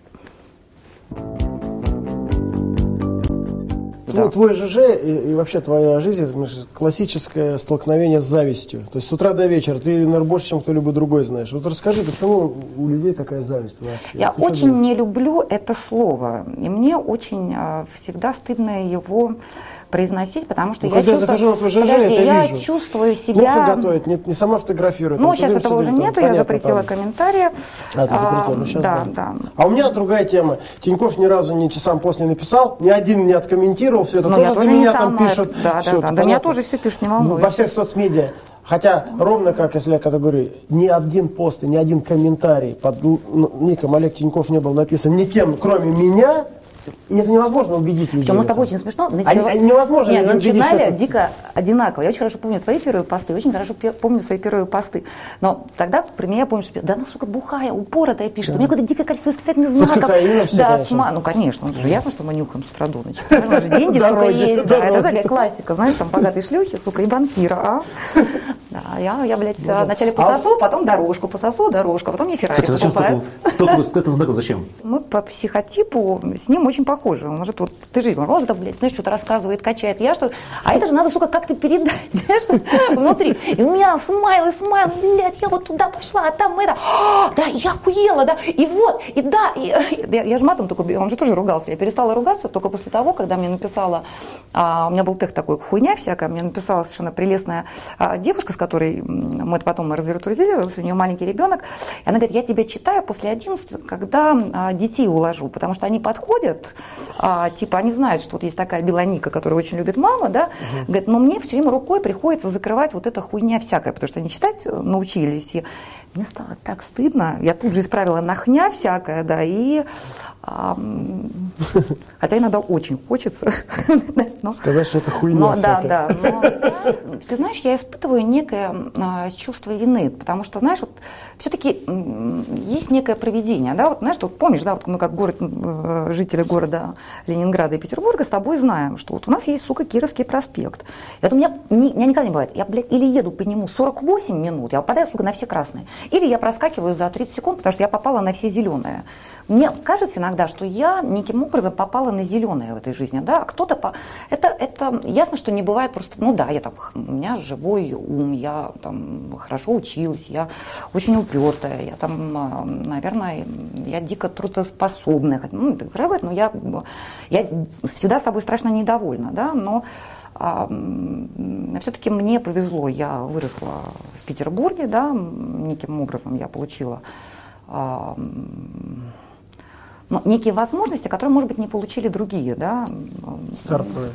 да. твой ЖЖ и, и вообще твоя жизнь это классическое столкновение с завистью. То есть с утра до вечера ты, наверное, больше, чем кто-либо другой знаешь. Вот расскажи, почему у людей такая зависть нас? Я Почему? очень не люблю это слово. И мне очень а, всегда стыдно его произносить, потому что ну, я чувствую... захожу на твой ЖЖ, Подожди, это я вижу. чувствую себя... Плохо готовит, не, не сама фотографирует. Ну, сейчас этого уже нету, я запретила там. комментарии. А, ты запретила, ну, сейчас да, да. да. А у меня другая тема. Тиньков ни разу не часам после написал, ни один не откомментировал, все это Но тоже за меня там пишут. Да, все, да, да. Да меня тоже все пишут, не волнуйся. Во всех соцмедиа. Хотя, ровно как, если я когда говорю, ни один пост ни один комментарий под ником Олег Тиньков не был написан никем, кроме меня, и это невозможно убедить людей. Причем мы с тобой очень смешно. Начало... Они, они невозможно Нет, начинали убедить, дико одинаково. Я очень хорошо помню твои первые посты, очень хорошо помню свои первые посты. Но тогда при мне я помню, что да она, сука, бухая, упоротая пишет. Да. У меня какое-то дикое количество восклицательных знаков. Все, да, сма... Ну, конечно, это же ясно, что мы нюхаем с утра до ночи. У нас же деньги, сука, есть. Да, это такая классика, знаешь, там богатые шлюхи, сука, и банкира, а? Да, я, я, блядь, ну вначале а пососу, потом дорожку, пососу, дорожку, а потом мне Феррари Кстати, зачем столько, это знак зачем? Мы по психотипу с ним очень похожи. Он же вот ты же Роза, блядь, знаешь, что-то рассказывает, качает, я что А это же надо, сука, как-то передать, знаешь, внутри. И у меня смайл и смайл, блядь, я вот туда пошла, а там это, «А, да, я охуела, да, и вот, и да, и, я, я же матом только, он же тоже ругался, я перестала ругаться только после того, когда мне написала, а, у меня был тех такой, хуйня всякая, мне написала совершенно прелестная а, девушка, с которой мы потом развиртуализировались, у нее маленький ребенок, и она говорит, я тебя читаю после 11, когда а, детей уложу, потому что они подходят, а, типа, они знают, что вот есть такая Белоника, которая очень любит мама, да, угу. говорит, но мне все время рукой приходится закрывать вот эта хуйня всякая, потому что они читать научились, и мне стало так стыдно, я тут же исправила нахня всякая, да, и Хотя иногда очень хочется. но, Сказать, что это хуйня но, Да, да. Но, ты знаешь, я испытываю некое а, чувство вины, потому что, знаешь, вот все-таки есть некое проведение, да, вот, знаешь, вот помнишь, да, вот мы как город, э, жители города Ленинграда и Петербурга с тобой знаем, что вот у нас есть, сука, Кировский проспект. Это у меня, не, меня никогда не бывает. Я, блядь, или еду по нему 48 минут, я попадаю, сука, на все красные, или я проскакиваю за 30 секунд, потому что я попала на все зеленые. Мне кажется иногда, что я неким образом попала на зеленое в этой жизни, да, а кто-то по... это, это ясно, что не бывает просто, ну да, я там, у меня живой ум, я там хорошо училась, я очень упертая, я там, а, наверное, я дико трудоспособная, ну, но я, я всегда с собой страшно недовольна, да, но а, все-таки мне повезло, я выросла в Петербурге, да, неким образом я получила а, ну, некие возможности, которые, может быть, не получили другие, да. Стартовые.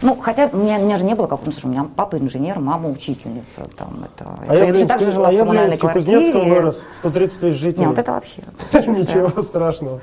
Ну, хотя у меня, у меня же не было как у меня папа инженер, мама учительница. Там, это, а я, блин, также жила а в я, блин, в Кузнецком вырос, 130 тысяч жителей. Нет, вот это вообще. Ничего страшного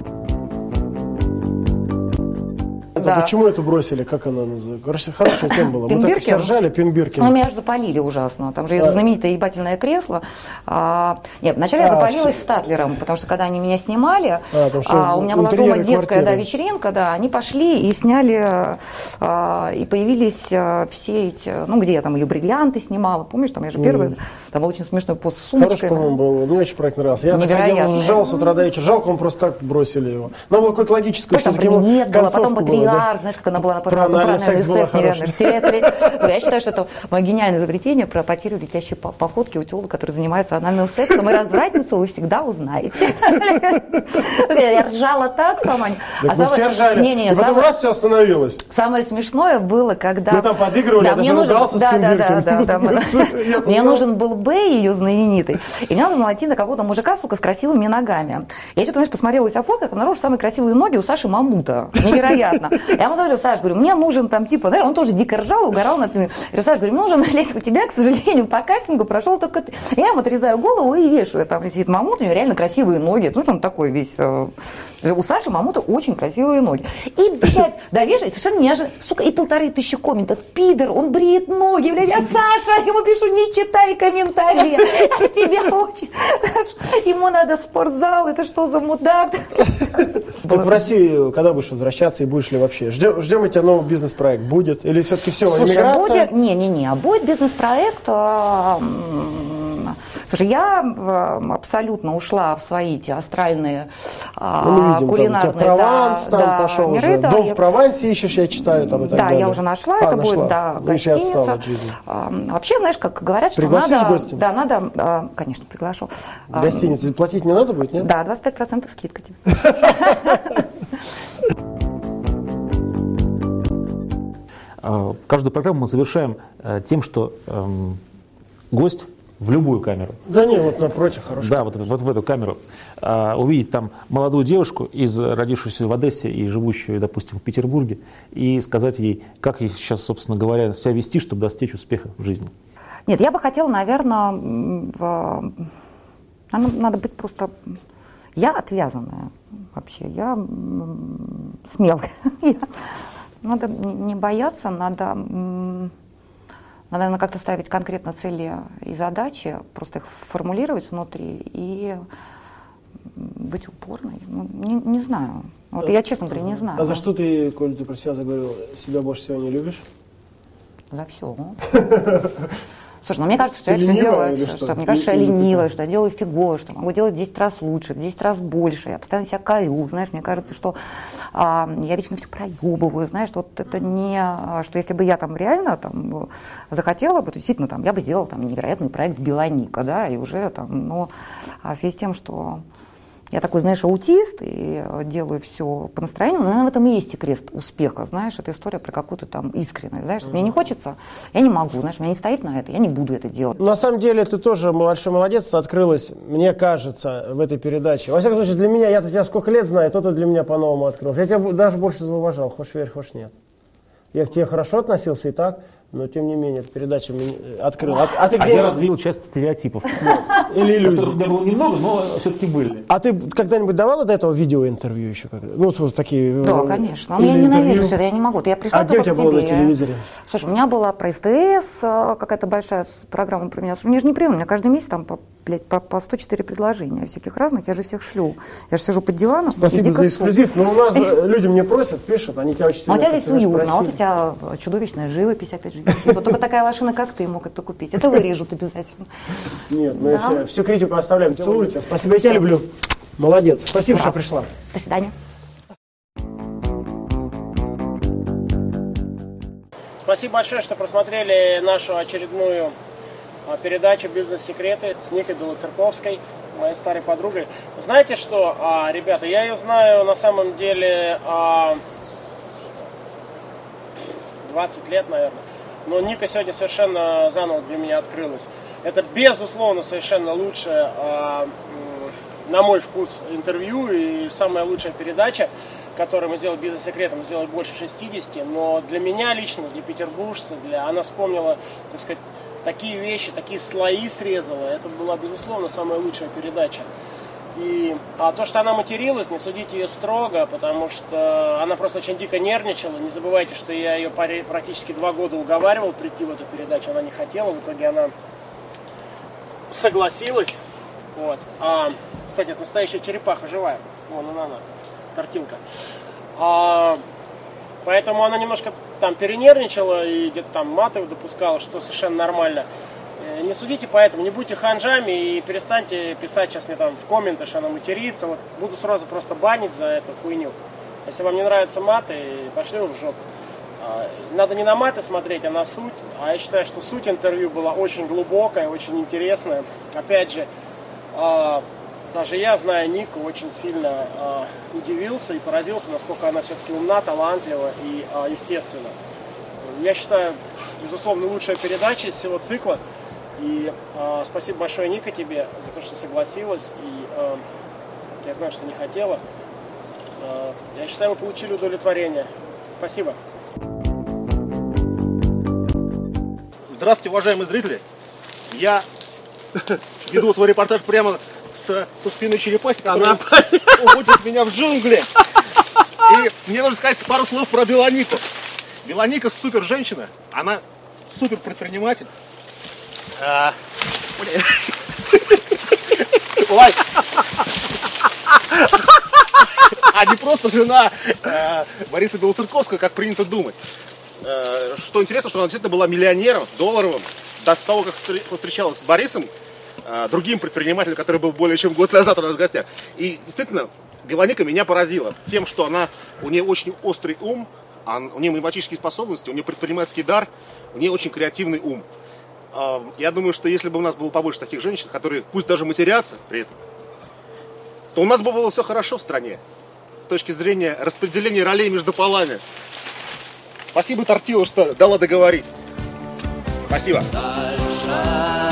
да. почему эту бросили? Как она называется? Короче, хорошая тема была. Мы так все ржали, Пинбиркин. Ну, меня же запалили ужасно. Там же а. знаменитое ебательное кресло. А, нет, вначале а, я запалилась с Татлером, потому что когда они меня снимали, а, а, у меня была дома детская да, вечеринка, да, они пошли и сняли, а, и появились а, все эти, ну, где я там ее бриллианты снимала, помнишь, там я же первая, mm. Там был очень смешной пост с сумочкой. Хороший, по-моему, был, не очень проект нравился. Я заходил, сжал с утра до вечера, жалко, он просто так бросили его. Но было какое-то логическое, все-таки нет, было, потом патриарх, да? знаешь, как она была про анальный секс, неверно. Я считаю, что это мое гениальное изобретение про потерю летящей походки у телок, которые занимаются анальным сексом. И развратницу вы всегда узнаете. Я ржала так сама. Так вы все ржали. Не, не, и потом раз все остановилось. Самое смешное было, когда... Мы там подыгрывали, я даже ругался с Да, да, да. Мне нужен был Бэй, ее знаменитый. И мне надо найти на какого-то мужика, сука, с красивыми ногами. Я что-то, знаешь, посмотрела себя фото, обнаружила самые красивые ноги у Саши Мамута. Невероятно. Я ему говорю, Саш, говорю, мне нужен там, типа, знаешь, он тоже дико ржал, угорал над ним. Я говорю, Саш, говорю, мне нужен, Лесь, у тебя, к сожалению, по кастингу прошел только ты. Я ему отрезаю голову и вешаю. Там сидит мамут, у него реально красивые ноги. Ну, он такой весь... Э, у Саши Мамута очень красивые ноги. И, блядь, да, вешай, совершенно неожиданно. Сука, и полторы тысячи комментов. Пидор, он бреет ноги, блядь. Я Саша, ему пишу, не читай комментарии. Я тебя очень... Ему надо спортзал, это что за мудак? Так в Россию когда будешь возвращаться и будешь ли вообще? Ждем, ждем у тебя новый бизнес-проект. Будет? Или все-таки все, Слушай, иммиграция? будет, не-не-не, а будет бизнес-проект а, Слушай, я абсолютно ушла в свои эти астральные ну, мы видим, кулинарные там, Прованс да, там да, пошел миры, уже. Да, Дом я... в Провансе ищешь, я читаю там и так да, далее. я уже нашла, а, это нашла. будет, да, гостиница. А, вообще, знаешь, как говорят, что Пригласишь надо... гостя? Да, надо, а, конечно, приглашу. В гостинице платить не надо будет, нет? Да, 25% скидка тебе. Каждую программу мы завершаем э, тем, что эм, гость в любую камеру. Да не, вот напротив, хорошо. Да, вот, вот в эту камеру. А, увидеть там молодую девушку, из, родившуюся в Одессе и живущую, допустим, в Петербурге, и сказать ей, как ей сейчас, собственно говоря, себя вести, чтобы достичь успеха в жизни. Нет, я бы хотела, наверное, надо, надо быть просто... Я отвязанная вообще, я смелая. Надо не бояться, надо надо, наверное, как-то ставить конкретно цели и задачи, просто их формулировать внутри и быть упорной. Ну, не, не знаю. Вот я, честно говоря, не знаю. А за что ты, Коль, ты про себя заговорил, себя больше всего не любишь? За все. Слушай, ну мне кажется, что Ты я все делаю, что? что? Мне кажется, что я ленивая, что я делаю фигово, что могу делать 10 раз лучше, в 10 раз больше. Я постоянно себя корю, знаешь, мне кажется, что а, я вечно все проебываю, знаешь, вот это не, что если бы я там реально там захотела бы, то действительно там я бы сделала там невероятный проект Белоника, да, и уже там, но а в связи с тем, что я такой, знаешь, аутист и э, делаю все по настроению. Но, наверное, в этом и есть секрет успеха. Знаешь, это история про какую-то там искренность. Знаешь, mm-hmm. мне не хочется, я не могу, знаешь, у меня не стоит на это, я не буду это делать. На самом деле, ты тоже большой молодец, ты открылась, мне кажется, в этой передаче. Во всяком случае, для меня, я-то тебя сколько лет знаю, то ты для меня по-новому открылся. Я тебя даже больше зауважал, хочешь верь, хочешь нет. Я к тебе хорошо относился и так, но тем не менее, эта передача открыла. А, а, ты где... а я развил часть стереотипов. Или иллюзий. Которых было немного, но все-таки были. А ты когда-нибудь давала до этого видеоинтервью еще? Ну, вот такие... Да, э, конечно. Но я ненавижу это, я не могу. Я пришла а где у тебя было на телевизоре? Слушай, у меня была про СТС э, какая-то большая программа про меня. Мне же неприемно. У меня каждый месяц там по, блядь, по, по 104 предложения всяких разных. Я же всех шлю. Я же сижу под диваном Спасибо за эксклюзив. Но у нас э, люди мне просят, пишут, они тебя очень сильно... А у тебя здесь уютно, а вот у тебя чудовищная живопись, опять же, вот только такая машина, как ты, мог это купить. Это вырежут обязательно. Нет, мы да? всю критику оставляем. Целую тебя. Спасибо, я тебя люблю. Молодец. Спасибо, что пришла. До свидания. Спасибо большое, что просмотрели нашу очередную а, передачу «Бизнес-секреты» с Никой Белоцерковской, моей старой подругой. Знаете что, а, ребята, я ее знаю на самом деле 20 а, лет, наверное но Ника сегодня совершенно заново для меня открылась. Это, безусловно, совершенно лучшее, на мой вкус, интервью и самая лучшая передача, которую мы сделали бизнес-секретом, сделали больше 60, но для меня лично, для петербуржца, для... она вспомнила, так сказать, такие вещи, такие слои срезала. Это была, безусловно, самая лучшая передача. И а то, что она материлась, не судите ее строго, потому что она просто очень дико нервничала. Не забывайте, что я ее практически два года уговаривал прийти в эту передачу. Она не хотела, в итоге она согласилась. Вот. А, кстати, это настоящая черепаха живая. Вон она, она картинка. А, поэтому она немножко там перенервничала и где-то там маты допускала, что совершенно нормально. Э, не судите поэтому, не будьте ханжами и перестаньте писать сейчас мне там в комменты, что она матерится. Вот буду сразу просто банить за эту хуйню. Если вам не нравятся маты, пошли в жопу. А, надо не на маты смотреть, а на суть. А я считаю, что суть интервью была очень глубокая, очень интересная. Опять же, а, даже я, зная Нику, очень сильно а, удивился и поразился, насколько она все-таки умна, талантлива и естественна. Я считаю, безусловно, лучшая передача из всего цикла. И э, спасибо большое, Ника, тебе за то, что согласилась. И э, я знаю, что не хотела. Э, я считаю, мы получили удовлетворение. Спасибо. Здравствуйте, уважаемые зрители. Я веду свой репортаж прямо с, со спины черепахи, которая уводит меня в джунгли. И мне нужно сказать пару слов про Белонику. Белоника супер женщина, она супер предприниматель. А, Ой. А не просто жена э, Бориса Белоцерковского, как принято думать. Э, что интересно, что она действительно была миллионером, долларовым, до того, как встречалась с Борисом, другим предпринимателем, который был более чем год назад у нас в гостях. И действительно, Белоника меня поразила тем, что она, у нее очень острый ум, у нее математические способности, у нее предпринимательский дар, у нее очень креативный ум. Я думаю, что если бы у нас было побольше таких женщин, которые пусть даже матерятся при этом, то у нас бы было все хорошо в стране с точки зрения распределения ролей между полами. Спасибо, Тортила, что дала договорить. Спасибо. Дальше.